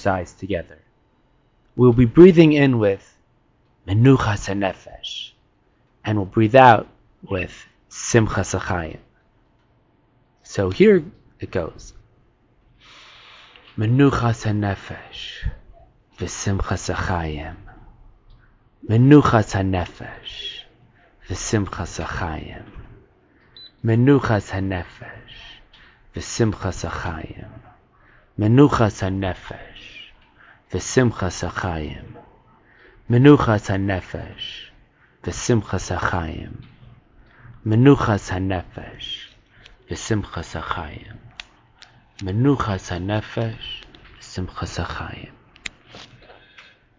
exercise together. We'll be breathing in with Menuchas HaNefesh, and we'll breathe out with Simchas HaChayim. So here it goes. Menuchas HaNefesh, V'Simchas HaChayim. Menuchas HaNefesh, V'Simchas HaChayim. Menuchas HaNefesh, V'Simchas HaChayim. Menuchas HaNefesh, V'Simchas HaChayim. Menuchas HaNefesh, V'Simchas HaChayim. Menuchas HaNefesh, V'Simchas HaChayim. Menuchas HaNefesh, V'Simchas HaChayim.